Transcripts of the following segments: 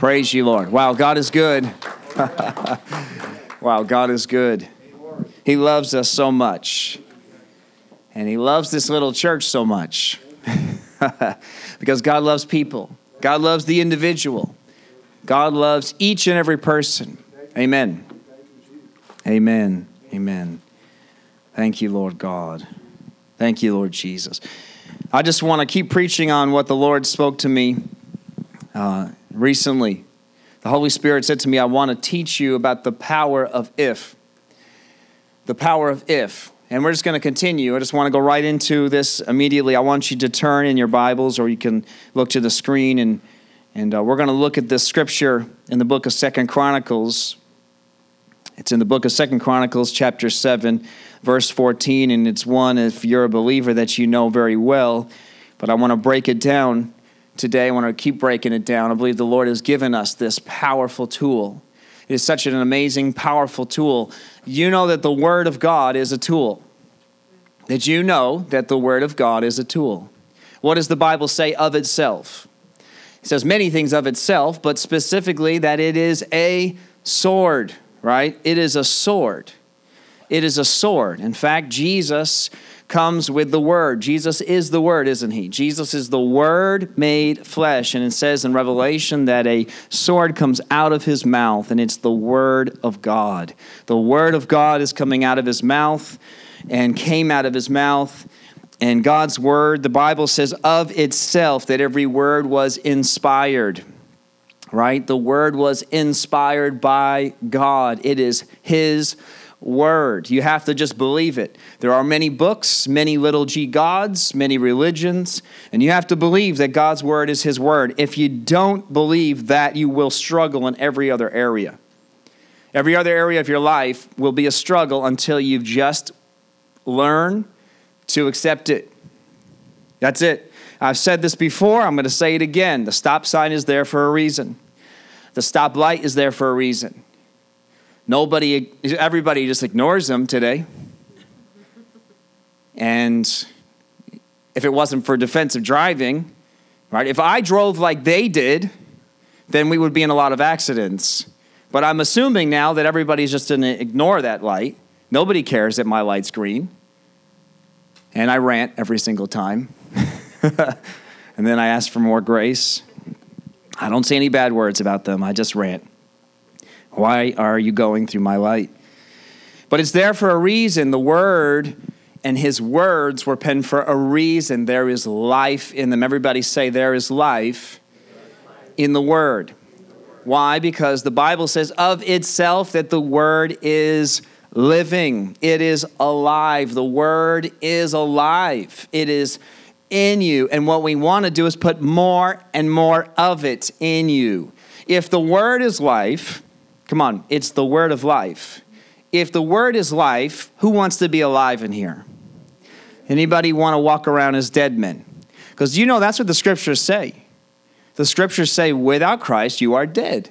Praise you, Lord. Wow, God is good. wow, God is good. He loves us so much. And He loves this little church so much. because God loves people, God loves the individual, God loves each and every person. Amen. Amen. Amen. Thank you, Lord God. Thank you, Lord Jesus. I just want to keep preaching on what the Lord spoke to me uh, recently. The Holy Spirit said to me, I want to teach you about the power of if. The power of if. And we're just going to continue. I just want to go right into this immediately. I want you to turn in your Bibles, or you can look to the screen, and, and uh, we're going to look at this scripture in the book of Second Chronicles. It's in the book of Second Chronicles, chapter 7, verse 14, and it's one, if you're a believer, that you know very well. But I want to break it down today. I want to keep breaking it down. I believe the Lord has given us this powerful tool. It is such an amazing, powerful tool. You know that the Word of God is a tool. Did you know that the Word of God is a tool? What does the Bible say of itself? It says many things of itself, but specifically that it is a sword, right? It is a sword. It is a sword. In fact, Jesus comes with the Word. Jesus is the Word, isn't He? Jesus is the Word made flesh. And it says in Revelation that a sword comes out of His mouth, and it's the Word of God. The Word of God is coming out of His mouth and came out of His mouth. And God's Word, the Bible says of itself that every word was inspired right? The word was inspired by God. It is His word. You have to just believe it. There are many books, many little g gods, many religions, and you have to believe that God's word is his word. If you don't believe that, you will struggle in every other area. Every other area of your life will be a struggle until you've just learned to accept it. That's it. I've said this before, I'm going to say it again. The stop sign is there for a reason. The stop light is there for a reason. Nobody, everybody just ignores them today. And if it wasn't for defensive driving, right? If I drove like they did, then we would be in a lot of accidents. But I'm assuming now that everybody's just going to ignore that light. Nobody cares that my light's green. And I rant every single time. and then I ask for more grace. I don't say any bad words about them, I just rant. Why are you going through my light? But it's there for a reason. The word and his words were penned for a reason. There is life in them. Everybody say, There is life in the word. Why? Because the Bible says of itself that the word is living, it is alive. The word is alive, it is in you. And what we want to do is put more and more of it in you. If the word is life, Come on, it's the word of life. If the word is life, who wants to be alive in here? Anybody want to walk around as dead men? Because you know that's what the scriptures say. The scriptures say, without Christ, you are dead.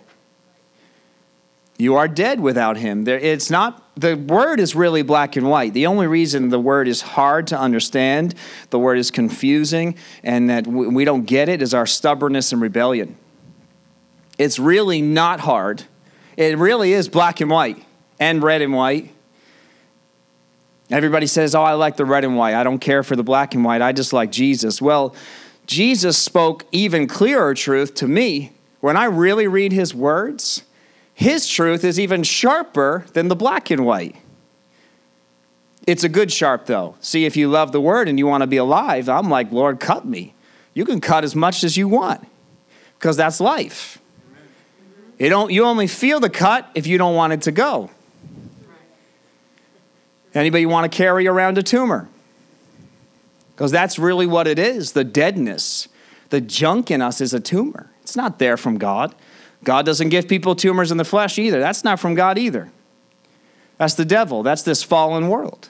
You are dead without him. There, it's not, the word is really black and white. The only reason the word is hard to understand, the word is confusing, and that we don't get it is our stubbornness and rebellion. It's really not hard it really is black and white and red and white. Everybody says, Oh, I like the red and white. I don't care for the black and white. I just like Jesus. Well, Jesus spoke even clearer truth to me. When I really read his words, his truth is even sharper than the black and white. It's a good sharp, though. See, if you love the word and you want to be alive, I'm like, Lord, cut me. You can cut as much as you want because that's life. You, don't, you only feel the cut if you don't want it to go. Anybody want to carry around a tumor? Because that's really what it is the deadness. The junk in us is a tumor. It's not there from God. God doesn't give people tumors in the flesh either. That's not from God either. That's the devil. That's this fallen world.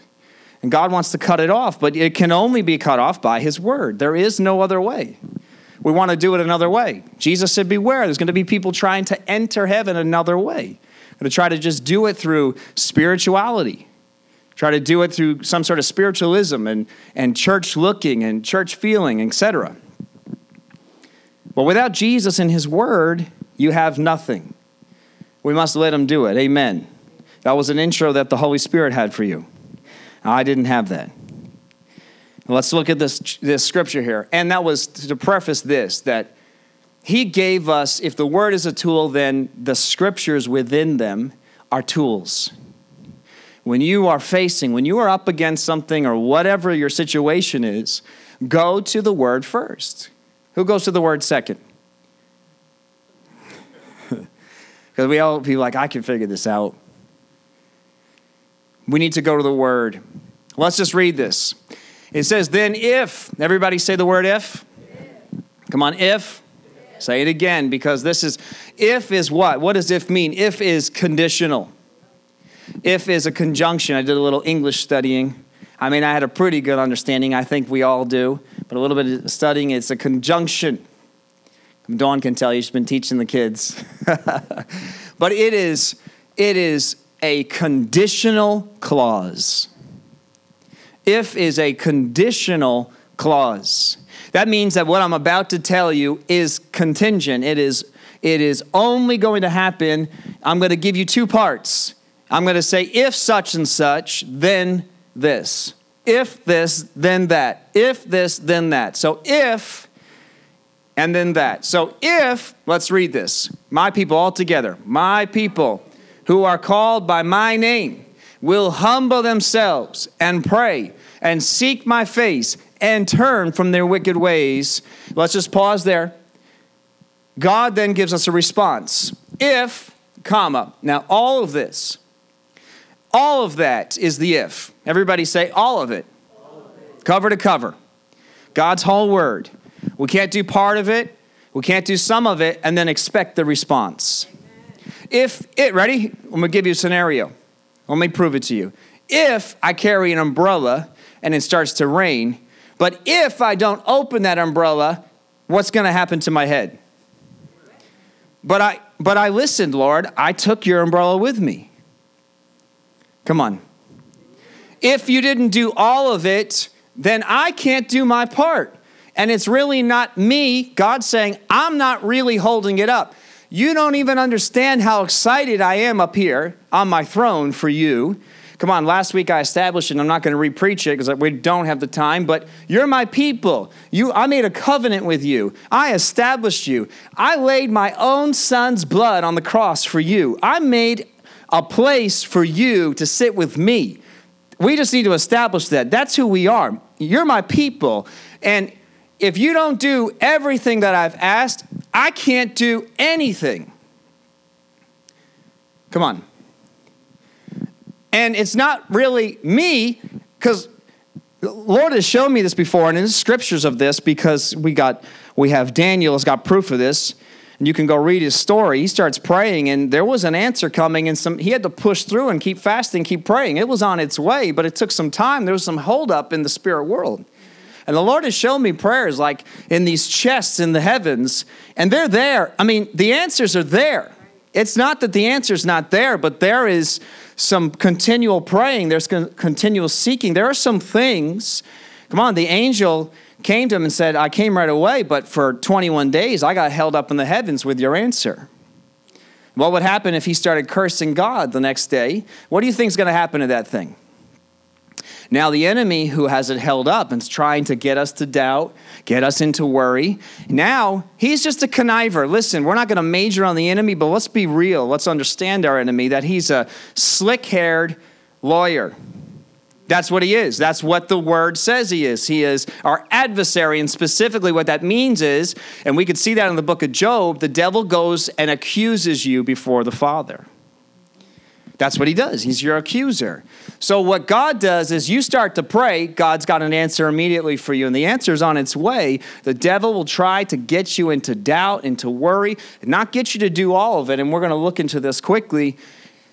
And God wants to cut it off, but it can only be cut off by His word. There is no other way we want to do it another way. Jesus said, Beware, there's going to be people trying to enter heaven another way. Going to try to just do it through spirituality, try to do it through some sort of spiritualism and, and church looking and church feeling, etc. But without Jesus and his word, You have nothing. We must let Him do it. Amen. That was an intro that the Holy Spirit had for you. I didn't have that. Let's look at this, this scripture here. And that was to preface this that He gave us, if the Word is a tool, then the scriptures within them are tools when you are facing, when you are up against something or whatever your situation is, go to the word first. Who goes to the word second? Because we all be like, I can figure this out. We need to go to the word. Let's just read this. It says, Then if, everybody say the word if. if. Come on, if. if. Say it again because this is, if is what? What does if mean? If is conditional. If is a conjunction. I did a little English studying. I mean, I had a pretty good understanding. I think we all do. But a little bit of studying, it's a conjunction. Dawn can tell you, she's been teaching the kids. but it is, it is a conditional clause. If is a conditional clause. That means that what I'm about to tell you is contingent. It is, it is only going to happen. I'm going to give you two parts. I'm going to say, if such and such, then this. If this, then that. If this, then that. So if, and then that. So if, let's read this. My people all together, my people who are called by my name will humble themselves and pray and seek my face and turn from their wicked ways. Let's just pause there. God then gives us a response. If, comma. Now, all of this all of that is the if. Everybody say all of it. All of it. Cover to cover. God's whole word. We can't do part of it, we can't do some of it, and then expect the response. Amen. If it, ready? I'm gonna give you a scenario. Let me prove it to you. If I carry an umbrella and it starts to rain, but if I don't open that umbrella, what's gonna happen to my head? But I but I listened, Lord. I took your umbrella with me. Come on. If you didn't do all of it, then I can't do my part. And it's really not me, God saying, I'm not really holding it up. You don't even understand how excited I am up here on my throne for you. Come on, last week I established it, and I'm not going to repreach it because we don't have the time, but you're my people. You, I made a covenant with you. I established you. I laid my own son's blood on the cross for you. I made a place for you to sit with me. We just need to establish that. That's who we are. You're my people. And if you don't do everything that I've asked, I can't do anything. Come on. And it's not really me, because Lord has shown me this before, and in the scriptures of this, because we got we have Daniel has got proof of this. And you can go read his story. He starts praying, and there was an answer coming, and some he had to push through and keep fasting, keep praying. It was on its way, but it took some time. There was some holdup in the spirit world. And the Lord has shown me prayers like in these chests in the heavens, and they're there. I mean, the answers are there. It's not that the answer's not there, but there is some continual praying, there's continual seeking. There are some things. Come on, the angel came to him and said, I came right away, but for 21 days I got held up in the heavens with your answer. What would happen if he started cursing God the next day? What do you think is going to happen to that thing? Now, the enemy who has it held up and is trying to get us to doubt, get us into worry, now he's just a conniver. Listen, we're not going to major on the enemy, but let's be real. Let's understand our enemy that he's a slick haired lawyer. That's what he is. That's what the word says he is. He is our adversary. And specifically, what that means is, and we could see that in the book of Job, the devil goes and accuses you before the Father. That's what he does. He's your accuser. So, what God does is you start to pray, God's got an answer immediately for you, and the answer is on its way. The devil will try to get you into doubt, into worry, and not get you to do all of it. And we're going to look into this quickly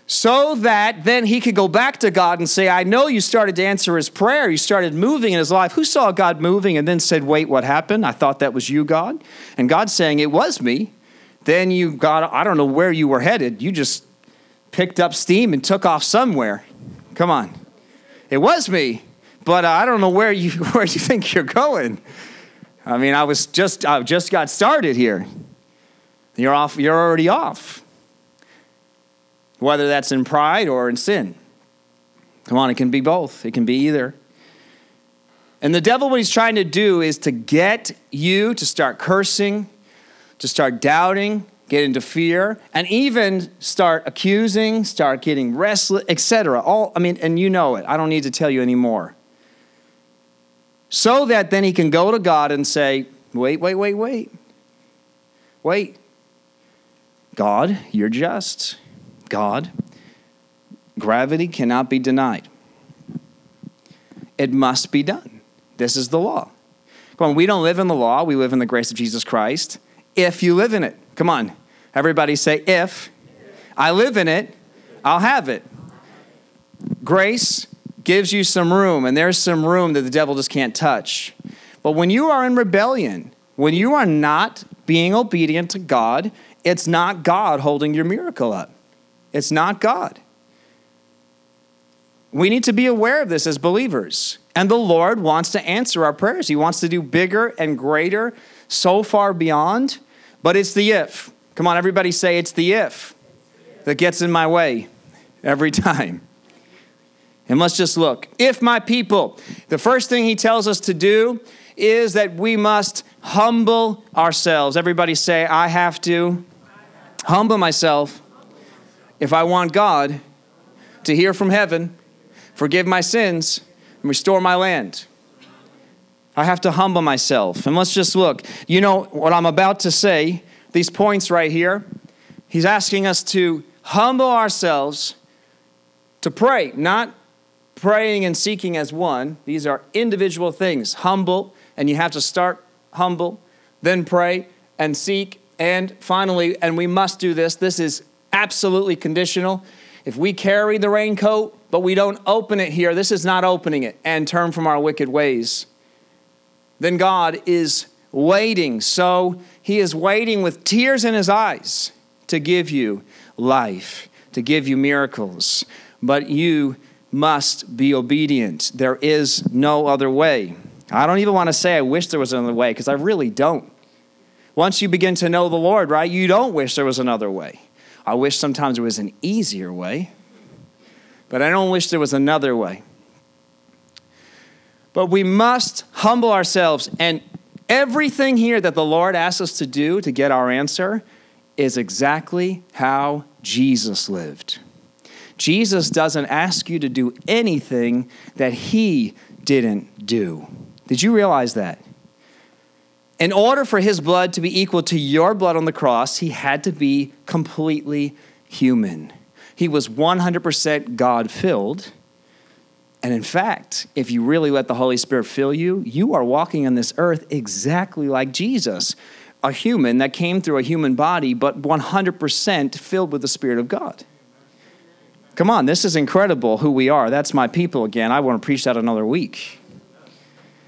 so that then he could go back to God and say, I know you started to answer his prayer. You started moving in his life. Who saw God moving and then said, Wait, what happened? I thought that was you, God. And God saying, It was me. Then you got, I don't know where you were headed. You just picked up steam and took off somewhere. Come on. It was me, but I don't know where you, where you think you're going. I mean, I was just, I just got started here. You're off, you're already off. Whether that's in pride or in sin. Come on, it can be both. It can be either. And the devil, what he's trying to do is to get you to start cursing, to start doubting, get into fear, and even start accusing, start getting restless, etc. All I mean, and you know it. I don't need to tell you anymore. So that then he can go to God and say, wait, wait, wait, wait. Wait. God, you're just. God, gravity cannot be denied. It must be done. This is the law. Come on, we don't live in the law, we live in the grace of Jesus Christ. If you live in it, come on, everybody say, if I live in it, I'll have it. Grace gives you some room, and there's some room that the devil just can't touch. But when you are in rebellion, when you are not being obedient to God, it's not God holding your miracle up. It's not God. We need to be aware of this as believers. And the Lord wants to answer our prayers. He wants to do bigger and greater, so far beyond. But it's the if. Come on, everybody say it's the if that gets in my way every time. And let's just look. If my people, the first thing he tells us to do is that we must humble ourselves. Everybody say, I have to humble myself if I want God to hear from heaven, forgive my sins, and restore my land. I have to humble myself. And let's just look. You know what I'm about to say, these points right here. He's asking us to humble ourselves, to pray, not praying and seeking as one. These are individual things. Humble, and you have to start humble, then pray and seek, and finally, and we must do this, this is absolutely conditional. If we carry the raincoat, but we don't open it here, this is not opening it, and turn from our wicked ways, then God is waiting. So he is waiting with tears in his eyes to give you life, to give you miracles. But you must be obedient. There is no other way. I don't even want to say I wish there was another way because I really don't. Once you begin to know the Lord, right, you don't wish there was another way. I wish sometimes there was an easier way, but I don't wish there was another way. But we must humble ourselves, and everything here that the Lord asks us to do to get our answer is exactly how Jesus lived. Jesus doesn't ask you to do anything that he didn't do. Did you realize that? In order for his blood to be equal to your blood on the cross, he had to be completely human. He was 100% God filled. And in fact, if you really let the Holy Spirit fill you, you are walking on this earth exactly like Jesus, a human that came through a human body, but 100% filled with the Spirit of God. Come on, this is incredible who we are. That's my people again. I want to preach that another week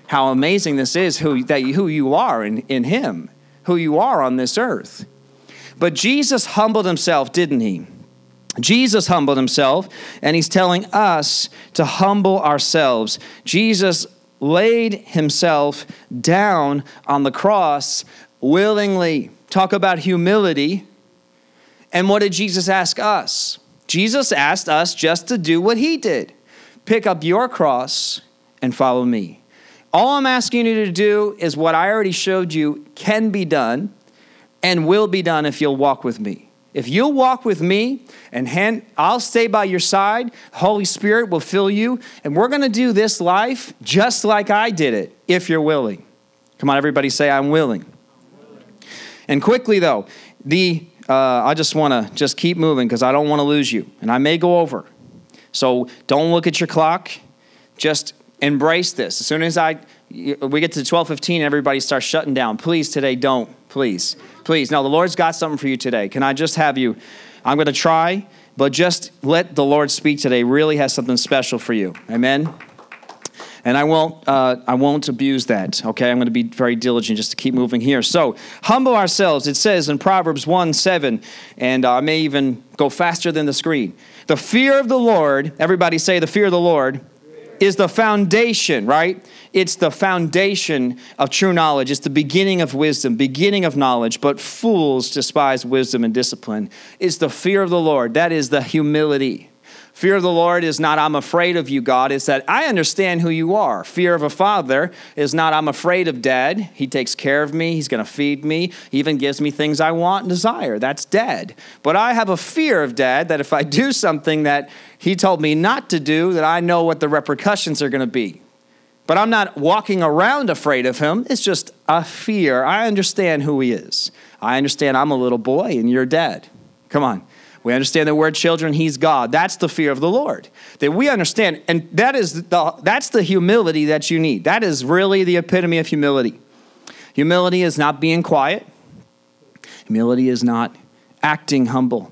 how amazing this is who, that, who you are in, in Him, who you are on this earth. But Jesus humbled himself, didn't he? Jesus humbled himself, and he's telling us to humble ourselves. Jesus laid himself down on the cross willingly. Talk about humility. And what did Jesus ask us? Jesus asked us just to do what he did pick up your cross and follow me. All I'm asking you to do is what I already showed you can be done and will be done if you'll walk with me. If you'll walk with me and hand, I'll stay by your side, Holy Spirit will fill you, and we're going to do this life just like I did it, if you're willing. Come on, everybody say, I'm willing. And quickly, though, the uh, I just want to just keep moving because I don't want to lose you, and I may go over. So don't look at your clock. Just embrace this. As soon as I we get to 12:15 everybody starts shutting down. Please today don't. Please. Please. Now, the Lord's got something for you today. Can I just have you I'm going to try, but just let the Lord speak today. Really has something special for you. Amen. And I won't, uh, I won't abuse that. Okay, I'm going to be very diligent just to keep moving here. So, humble ourselves. It says in Proverbs 1 7, and uh, I may even go faster than the screen. The fear of the Lord, everybody say, the fear of the Lord is the foundation, right? It's the foundation of true knowledge. It's the beginning of wisdom, beginning of knowledge. But fools despise wisdom and discipline. It's the fear of the Lord. That is the humility. Fear of the Lord is not, I'm afraid of you, God. It's that I understand who you are. Fear of a father is not, I'm afraid of dad. He takes care of me. He's going to feed me. He even gives me things I want and desire. That's dad. But I have a fear of dad that if I do something that he told me not to do, that I know what the repercussions are going to be. But I'm not walking around afraid of him. It's just a fear. I understand who he is. I understand I'm a little boy and you're dad. Come on. We understand that we're children, He's God. That's the fear of the Lord. That we understand, and that is the, that's the humility that you need. That is really the epitome of humility. Humility is not being quiet, humility is not acting humble.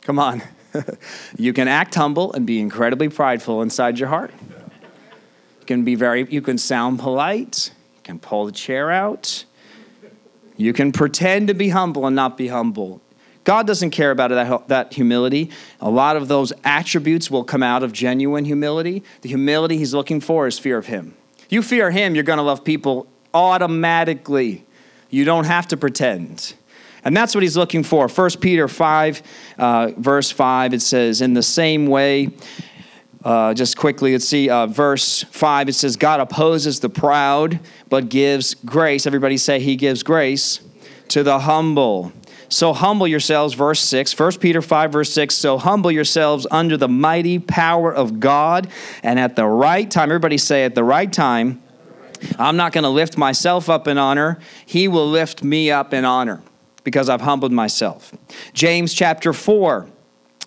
Come on. you can act humble and be incredibly prideful inside your heart. You can be very, you can sound polite, you can pull the chair out. You can pretend to be humble and not be humble. God doesn't care about that, that humility. A lot of those attributes will come out of genuine humility. The humility he's looking for is fear of him. You fear him, you're going to love people automatically. You don't have to pretend. And that's what he's looking for. 1 Peter 5, uh, verse 5, it says, In the same way, uh, just quickly, let's see, uh, verse 5, it says, God opposes the proud, but gives grace. Everybody say, He gives grace to the humble. So humble yourselves, verse 6, 1 Peter 5, verse 6. So humble yourselves under the mighty power of God, and at the right time, everybody say, at the right time, I'm not going to lift myself up in honor. He will lift me up in honor because I've humbled myself. James chapter 4.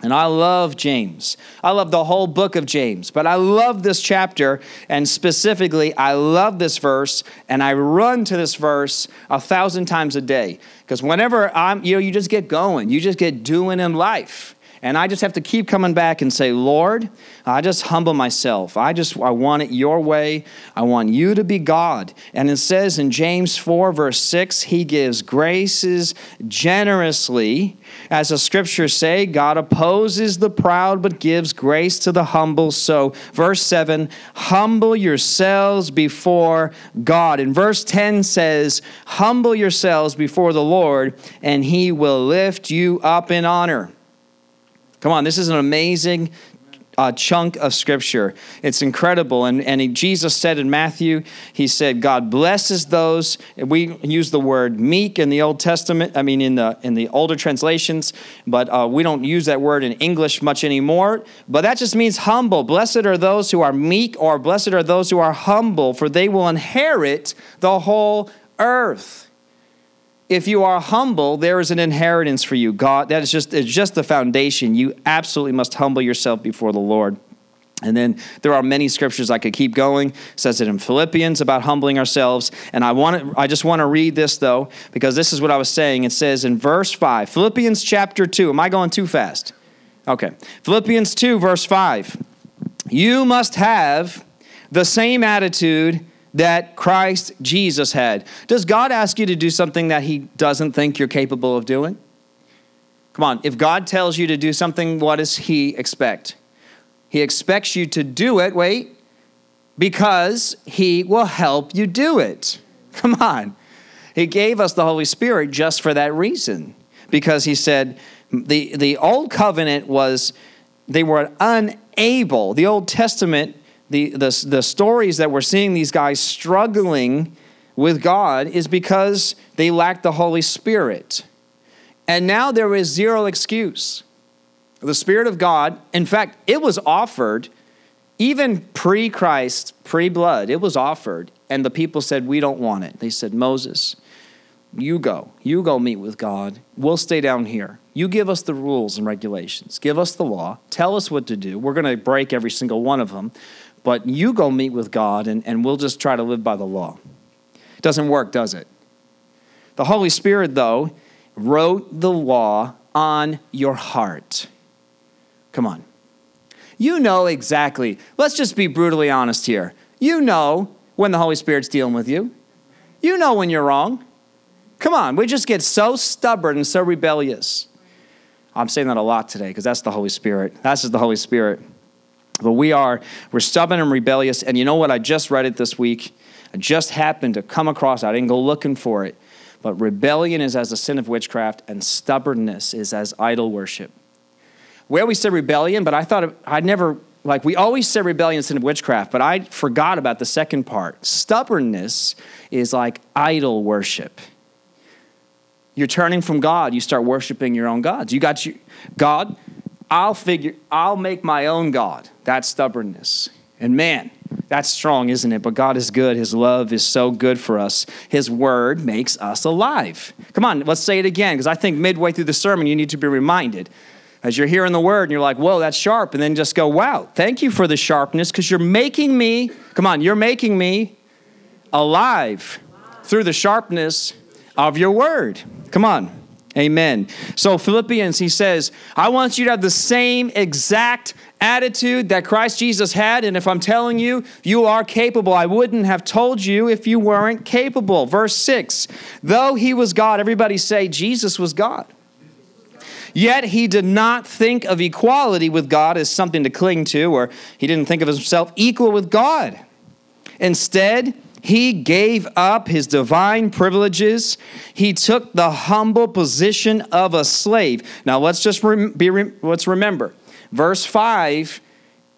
And I love James. I love the whole book of James, but I love this chapter, and specifically, I love this verse, and I run to this verse a thousand times a day. Because whenever I'm, you know, you just get going, you just get doing in life. And I just have to keep coming back and say, Lord, I just humble myself. I just I want it your way. I want you to be God. And it says in James 4, verse 6, He gives graces generously. As the scriptures say, God opposes the proud but gives grace to the humble. So, verse 7, humble yourselves before God. And verse 10 says, Humble yourselves before the Lord, and he will lift you up in honor. Come on, this is an amazing uh, chunk of scripture. It's incredible. And, and he, Jesus said in Matthew, he said, God blesses those. We use the word meek in the Old Testament, I mean, in the, in the older translations, but uh, we don't use that word in English much anymore. But that just means humble. Blessed are those who are meek, or blessed are those who are humble, for they will inherit the whole earth if you are humble, there is an inheritance for you. God, that is just, it's just the foundation. You absolutely must humble yourself before the Lord. And then there are many scriptures I could keep going. It says it in Philippians about humbling ourselves. And I want to, I just want to read this though, because this is what I was saying. It says in verse 5, Philippians chapter 2. Am I going too fast? Okay. Philippians 2, verse 5. You must have the same attitude that Christ Jesus had. Does God ask you to do something that He doesn't think you're capable of doing? Come on, if God tells you to do something, what does He expect? He expects you to do it, wait, because He will help you do it. Come on. He gave us the Holy Spirit just for that reason, because He said the, the old covenant was, they were unable, the Old Testament the, the, the stories that we're seeing these guys struggling with God is because they lack the Holy Spirit. And now there is zero excuse. The Spirit of God, in fact, it was offered even pre Christ, pre blood, it was offered. And the people said, We don't want it. They said, Moses, you go. You go meet with God. We'll stay down here. You give us the rules and regulations. Give us the law. Tell us what to do. We're going to break every single one of them but you go meet with God and, and we'll just try to live by the law. It doesn't work, does it? The Holy Spirit, though, wrote the law on your heart. Come on. You know exactly. Let's just be brutally honest here. You know when the Holy Spirit's dealing with you. You know when you're wrong. Come on, we just get so stubborn and so rebellious. I'm saying that a lot today because that's the Holy Spirit. That's just the Holy Spirit. But we are, we're stubborn and rebellious. And you know what? I just read it this week. I just happened to come across it. I didn't go looking for it. But rebellion is as a sin of witchcraft, and stubbornness is as idol worship. Where we say rebellion, but I thought I'd never, like, we always say rebellion is sin of witchcraft, but I forgot about the second part. Stubbornness is like idol worship. You're turning from God, you start worshiping your own gods. You got you, God, I'll figure, I'll make my own God. That's stubbornness. And man, that's strong, isn't it? But God is good. His love is so good for us. His word makes us alive. Come on, let's say it again, because I think midway through the sermon, you need to be reminded. As you're hearing the word and you're like, whoa, that's sharp. And then just go, wow, thank you for the sharpness, because you're making me, come on, you're making me alive through the sharpness of your word. Come on. Amen. So, Philippians, he says, I want you to have the same exact attitude that Christ Jesus had. And if I'm telling you, you are capable, I wouldn't have told you if you weren't capable. Verse 6 Though he was God, everybody say Jesus was God. Yet he did not think of equality with God as something to cling to, or he didn't think of himself equal with God. Instead, he gave up his divine privileges. He took the humble position of a slave. Now let's just be let's remember. Verse 5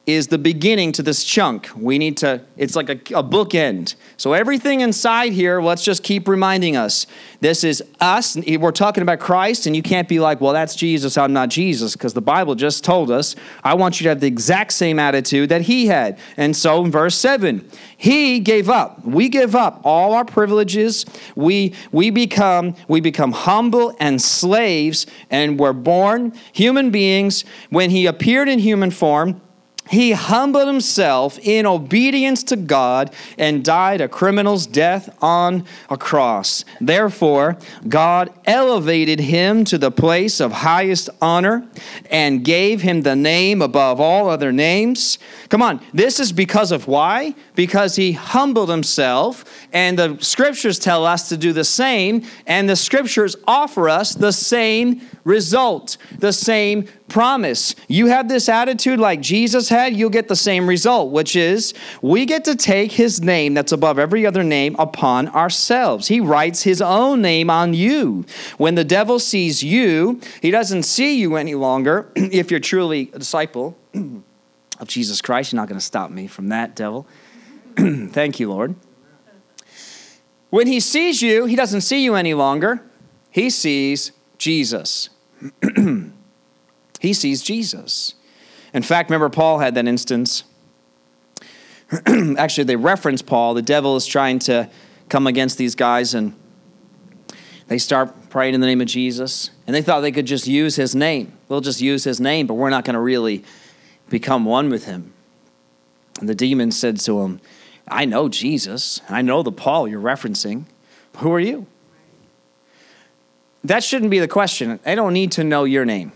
is the beginning to this chunk. We need to, it's like a, a bookend. So everything inside here, let's just keep reminding us. This is us. We're talking about Christ, and you can't be like, well, that's Jesus, I'm not Jesus, because the Bible just told us, I want you to have the exact same attitude that he had. And so in verse 7, he gave up. We give up all our privileges. We, we, become, we become humble and slaves, and we're born human beings. When he appeared in human form, he humbled himself in obedience to God and died a criminal's death on a cross. Therefore, God elevated him to the place of highest honor and gave him the name above all other names. Come on, this is because of why? Because he humbled himself, and the scriptures tell us to do the same, and the scriptures offer us the same result, the same promise. You have this attitude like Jesus had, you'll get the same result, which is we get to take his name that's above every other name upon ourselves. He writes his own name on you. When the devil sees you, he doesn't see you any longer if you're truly a disciple of Jesus Christ. You're not going to stop me from that, devil. Thank you, Lord. When he sees you, he doesn't see you any longer. He sees Jesus. he sees Jesus. In fact, remember, Paul had that instance. Actually, they reference Paul. The devil is trying to come against these guys, and they start praying in the name of Jesus. And they thought they could just use his name. We'll just use his name, but we're not going to really become one with him. And the demon said to him, I know Jesus. I know the Paul you're referencing. Who are you? That shouldn't be the question. I don't need to know your name.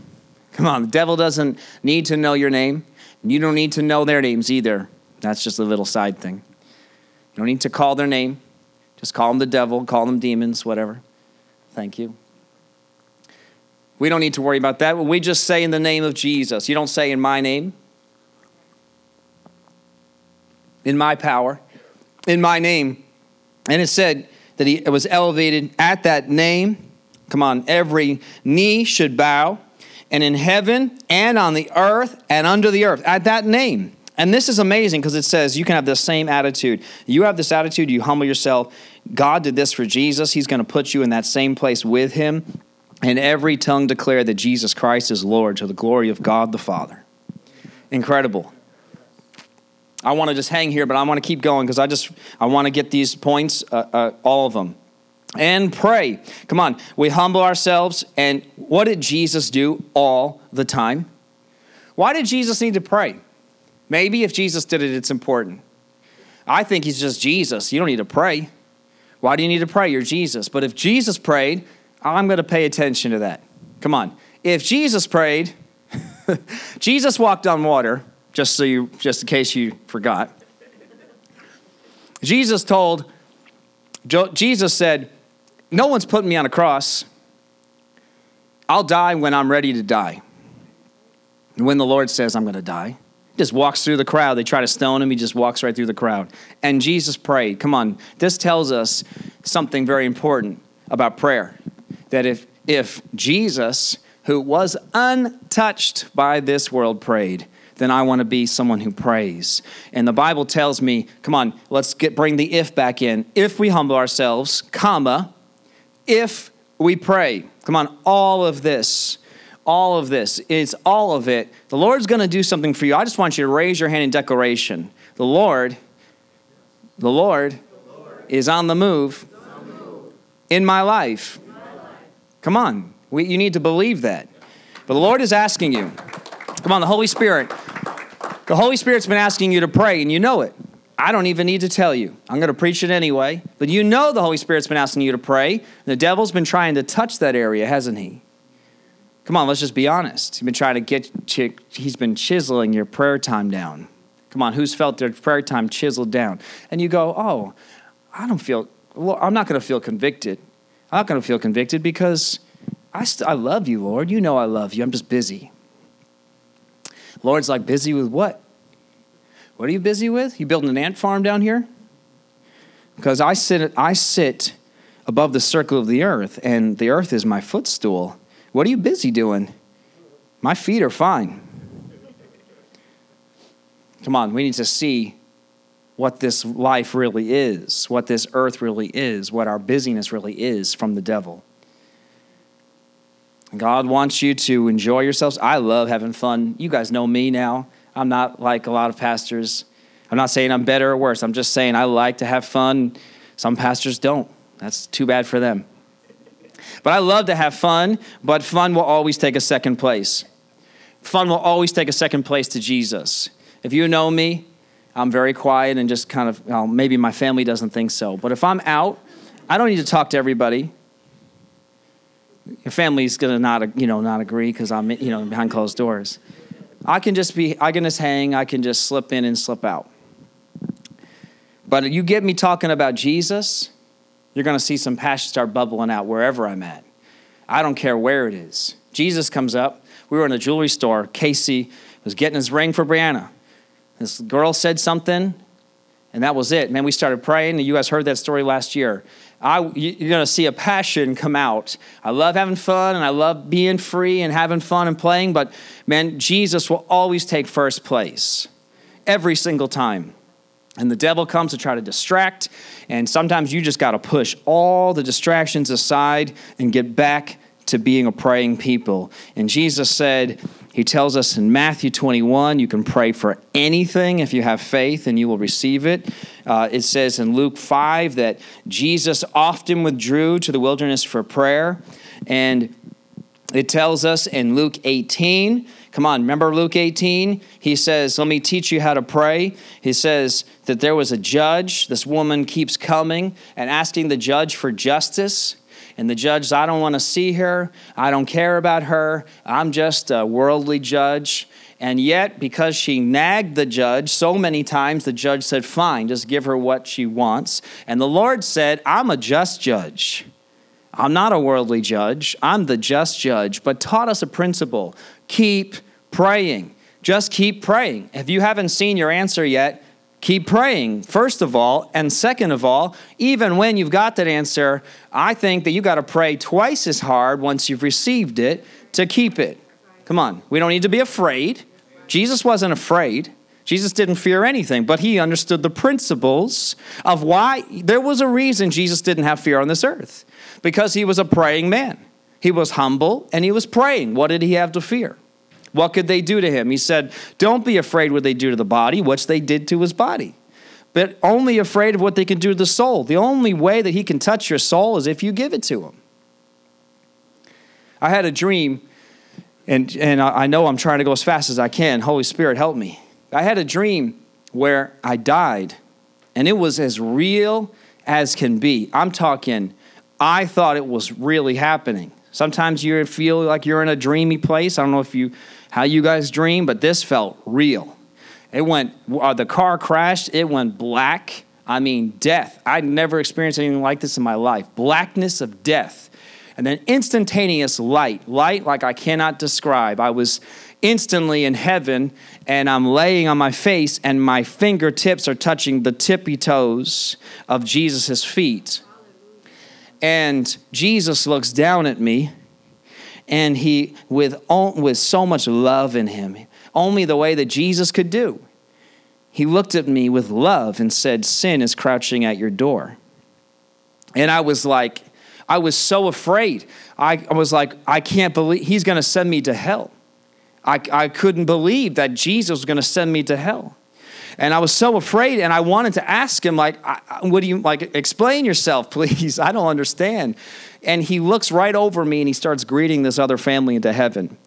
Come on, the devil doesn't need to know your name. You don't need to know their names either. That's just a little side thing. You don't need to call their name. Just call them the devil, call them demons, whatever. Thank you. We don't need to worry about that. We just say in the name of Jesus. You don't say in my name, in my power, in my name. And it said that he was elevated at that name. Come on, every knee should bow, and in heaven and on the earth and under the earth, at that name. And this is amazing because it says you can have the same attitude. You have this attitude, you humble yourself. God did this for Jesus. He's going to put you in that same place with him. And every tongue declare that Jesus Christ is Lord to the glory of God the Father. Incredible. I want to just hang here, but I want to keep going because I just I want to get these points, uh, uh, all of them and pray. Come on, we humble ourselves. And what did Jesus do all the time? Why did Jesus need to pray? Maybe if Jesus did it, it's important. I think he's just Jesus. You don't need to pray. Why do you need to pray? You're Jesus. But if Jesus prayed, I'm going to pay attention to that. Come on. If Jesus prayed, Jesus walked on water, just so you just in case you forgot. Jesus told Jesus said, no one's putting me on a cross. I'll die when I'm ready to die. And when the Lord says I'm going to die. he just walks through the crowd. They try to stone him. He just walks right through the crowd. And Jesus prayed. Come on. This tells us something very important about prayer. That if, if Jesus, who was untouched by this world, prayed, then I want to be someone who prays. And the Bible tells me, come on, let's get bring the if back in. If we humble ourselves, comma, if we pray. Come on, all of this all of this. It's all of it. The Lord's going to do something for you. I just want you to raise your hand in declaration. The Lord, the Lord, the Lord is on the move. In, my life. in my life. Come on. We, you need to believe that. But the Lord is asking you. Come on, the Holy Spirit. The Holy Spirit's been asking you to pray, and you know it. I don't even need to tell you. I'm going to preach it anyway. But you know the Holy Spirit's been asking you to pray. The devil's been trying to touch that area, hasn't he? Come on, let's just be honest. He's been trying to get, he's been chiseling your prayer time down. Come on, who's felt their prayer time chiseled down? And you go, oh, I don't feel, well, I'm not going to feel convicted. I'm not going to feel convicted because I, st- I love you, Lord. You know I love you. I'm just busy. Lord's like, busy with what? What are you busy with? You building an ant farm down here? Because I sit, I sit above the circle of the earth, and the earth is my footstool. What are you busy doing? My feet are fine. Come on, we need to see what this life really is, what this earth really is, what our busyness really is from the devil. God wants you to enjoy yourselves. I love having fun. You guys know me now. I'm not like a lot of pastors. I'm not saying I'm better or worse. I'm just saying I like to have fun. Some pastors don't. That's too bad for them. But I love to have fun, but fun will always take a second place. Fun will always take a second place to Jesus. If you know me, I'm very quiet and just kind of, well, maybe my family doesn't think so. But if I'm out, I don't need to talk to everybody. Your family's gonna not, you know, not agree because I'm, you know, behind closed doors. I can just be, I can just hang, I can just slip in and slip out. But you get me talking about Jesus, you're going to see some passion start bubbling out wherever I'm at. I don't care where it is. Jesus comes up. We were in a jewelry store. Casey was getting his ring for Brianna. This girl said something, and that was it. Man, we started praying, and you guys heard that story last year. I, you're going to see a passion come out. I love having fun, and I love being free and having fun and playing, but man, Jesus will always take first place every single time. And the devil comes to try to distract. And sometimes you just got to push all the distractions aside and get back to being a praying people. And Jesus said, He tells us in Matthew 21, you can pray for anything if you have faith and you will receive it. Uh, it says in Luke 5 that Jesus often withdrew to the wilderness for prayer. And it tells us in Luke 18, come on, remember Luke 18? He says, Let me teach you how to pray. He says that there was a judge. This woman keeps coming and asking the judge for justice. And the judge, I don't want to see her. I don't care about her. I'm just a worldly judge. And yet, because she nagged the judge so many times, the judge said, Fine, just give her what she wants. And the Lord said, I'm a just judge. I'm not a worldly judge, I'm the just judge, but taught us a principle keep praying. Just keep praying. If you haven't seen your answer yet, keep praying, first of all. And second of all, even when you've got that answer, I think that you got to pray twice as hard once you've received it to keep it. Come on, we don't need to be afraid. Jesus wasn't afraid. Jesus didn't fear anything, but he understood the principles of why there was a reason Jesus didn't have fear on this earth because he was a praying man. He was humble and he was praying. What did he have to fear? What could they do to him? He said, Don't be afraid what they do to the body, which they did to his body, but only afraid of what they can do to the soul. The only way that he can touch your soul is if you give it to him. I had a dream, and, and I know I'm trying to go as fast as I can. Holy Spirit, help me. I had a dream where I died, and it was as real as can be. I'm talking I thought it was really happening. Sometimes you feel like you're in a dreamy place. I don't know if you how you guys dream, but this felt real. It went uh, the car crashed, it went black. I mean, death. I'd never experienced anything like this in my life. Blackness of death. and then instantaneous light, light like I cannot describe. I was instantly in heaven, and I'm laying on my face, and my fingertips are touching the tippy toes of Jesus' feet. And Jesus looks down at me, and he, with, with so much love in him, only the way that Jesus could do, he looked at me with love and said, Sin is crouching at your door. And I was like, I was so afraid. I, I was like, I can't believe he's going to send me to hell. I, I couldn't believe that Jesus was going to send me to hell. And I was so afraid, and I wanted to ask him, like, what do you, like, explain yourself, please. I don't understand. And he looks right over me and he starts greeting this other family into heaven.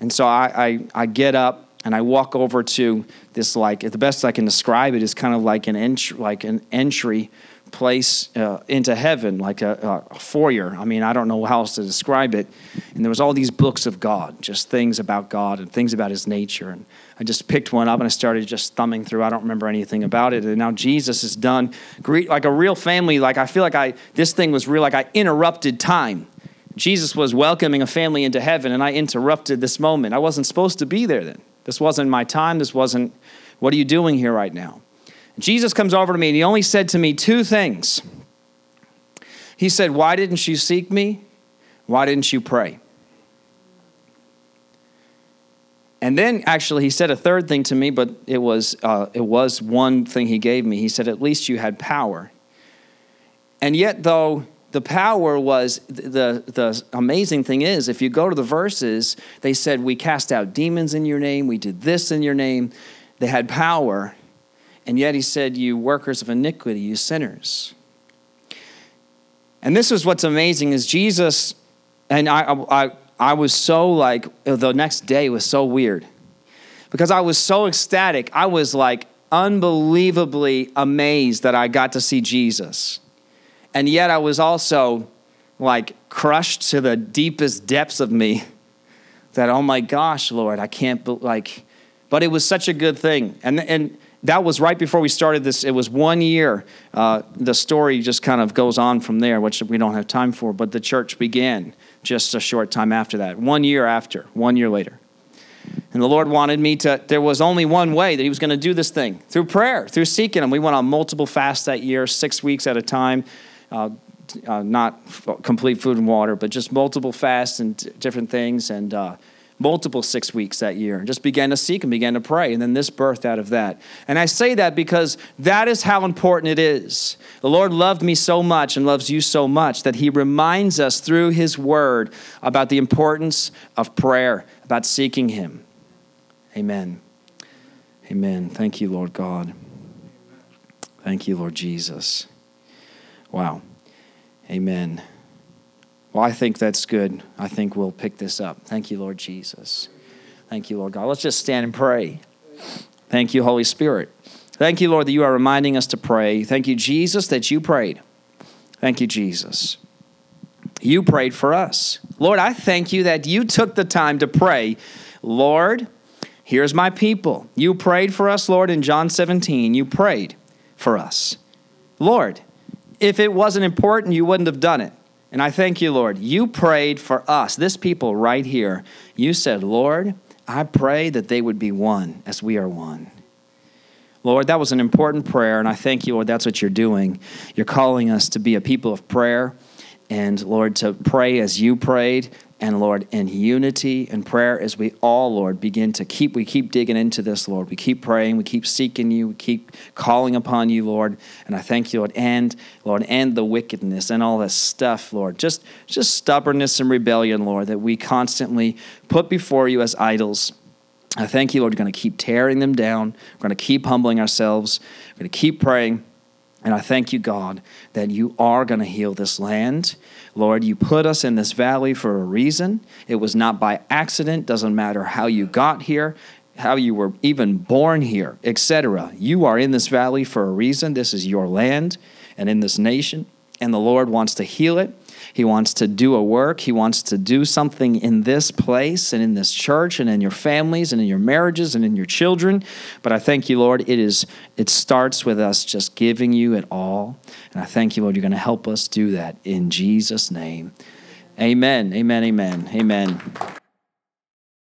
And so I, I, I get up and I walk over to this, like, the best I can describe it is kind of like an, entry, like an entry place uh, into heaven, like a, a, foyer. I mean, I don't know how else to describe it. And there was all these books of God, just things about God and things about His nature. And I just picked one up and I started just thumbing through. I don't remember anything about it. And now Jesus is done, greet like a real family. Like I feel like I this thing was real. Like I interrupted time. Jesus was welcoming a family into heaven, and I interrupted this moment. I wasn't supposed to be there then. This wasn't my time. This wasn't. What are you doing here right now? Jesus comes over to me and he only said to me two things. He said, Why didn't you seek me? Why didn't you pray? And then actually he said a third thing to me, but it was, uh, it was one thing he gave me. He said, At least you had power. And yet, though, the power was the, the amazing thing is if you go to the verses they said we cast out demons in your name we did this in your name they had power and yet he said, You workers of iniquity, you sinners. And this is what's amazing is Jesus, and I, I, I was so like, the next day was so weird because I was so ecstatic. I was like unbelievably amazed that I got to see Jesus. And yet I was also like crushed to the deepest depths of me that, oh my gosh, Lord, I can't, like, but it was such a good thing. And, and, that was right before we started this. It was one year. Uh, the story just kind of goes on from there, which we don't have time for, but the church began just a short time after that. One year after, one year later. And the Lord wanted me to, there was only one way that He was going to do this thing through prayer, through seeking Him. We went on multiple fasts that year, six weeks at a time. Uh, uh, not complete food and water, but just multiple fasts and different things. And uh, multiple six weeks that year and just began to seek and began to pray. And then this birthed out of that. And I say that because that is how important it is. The Lord loved me so much and loves you so much that He reminds us through His Word about the importance of prayer, about seeking Him. Amen. Amen. Thank you, Lord God. Thank you, Lord Jesus. Wow. Amen. Well, I think that's good. I think we'll pick this up. Thank you, Lord Jesus. Thank you, Lord God. Let's just stand and pray. Thank you, Holy Spirit. Thank you, Lord, that you are reminding us to pray. Thank you, Jesus, that you prayed. Thank you, Jesus. You prayed for us. Lord, I thank you that you took the time to pray. Lord, here's my people. You prayed for us, Lord, in John 17. You prayed for us. Lord, if it wasn't important, you wouldn't have done it. And I thank you, Lord. You prayed for us, this people right here. You said, Lord, I pray that they would be one as we are one. Lord, that was an important prayer, and I thank you, Lord, that's what you're doing. You're calling us to be a people of prayer, and Lord, to pray as you prayed, and Lord, in unity and prayer as we all, Lord, begin to keep, we keep digging into this, Lord. We keep praying, we keep seeking you, we keep calling upon you, Lord. And I thank you, Lord, and Lord, and the wickedness and all this stuff, Lord. Just just stubbornness and rebellion, Lord, that we constantly put before you as idols. I thank you, Lord. We're going to keep tearing them down. We're going to keep humbling ourselves. We're going to keep praying. And I thank you, God, that you are going to heal this land. Lord, you put us in this valley for a reason. It was not by accident, doesn't matter how you got here, how you were even born here, etc. You are in this valley for a reason. This is your land and in this nation, and the Lord wants to heal it. He wants to do a work. He wants to do something in this place and in this church and in your families and in your marriages and in your children. But I thank you, Lord. It is it starts with us just giving you it all. And I thank you, Lord, you're going to help us do that in Jesus' name. Amen. Amen. Amen. Amen.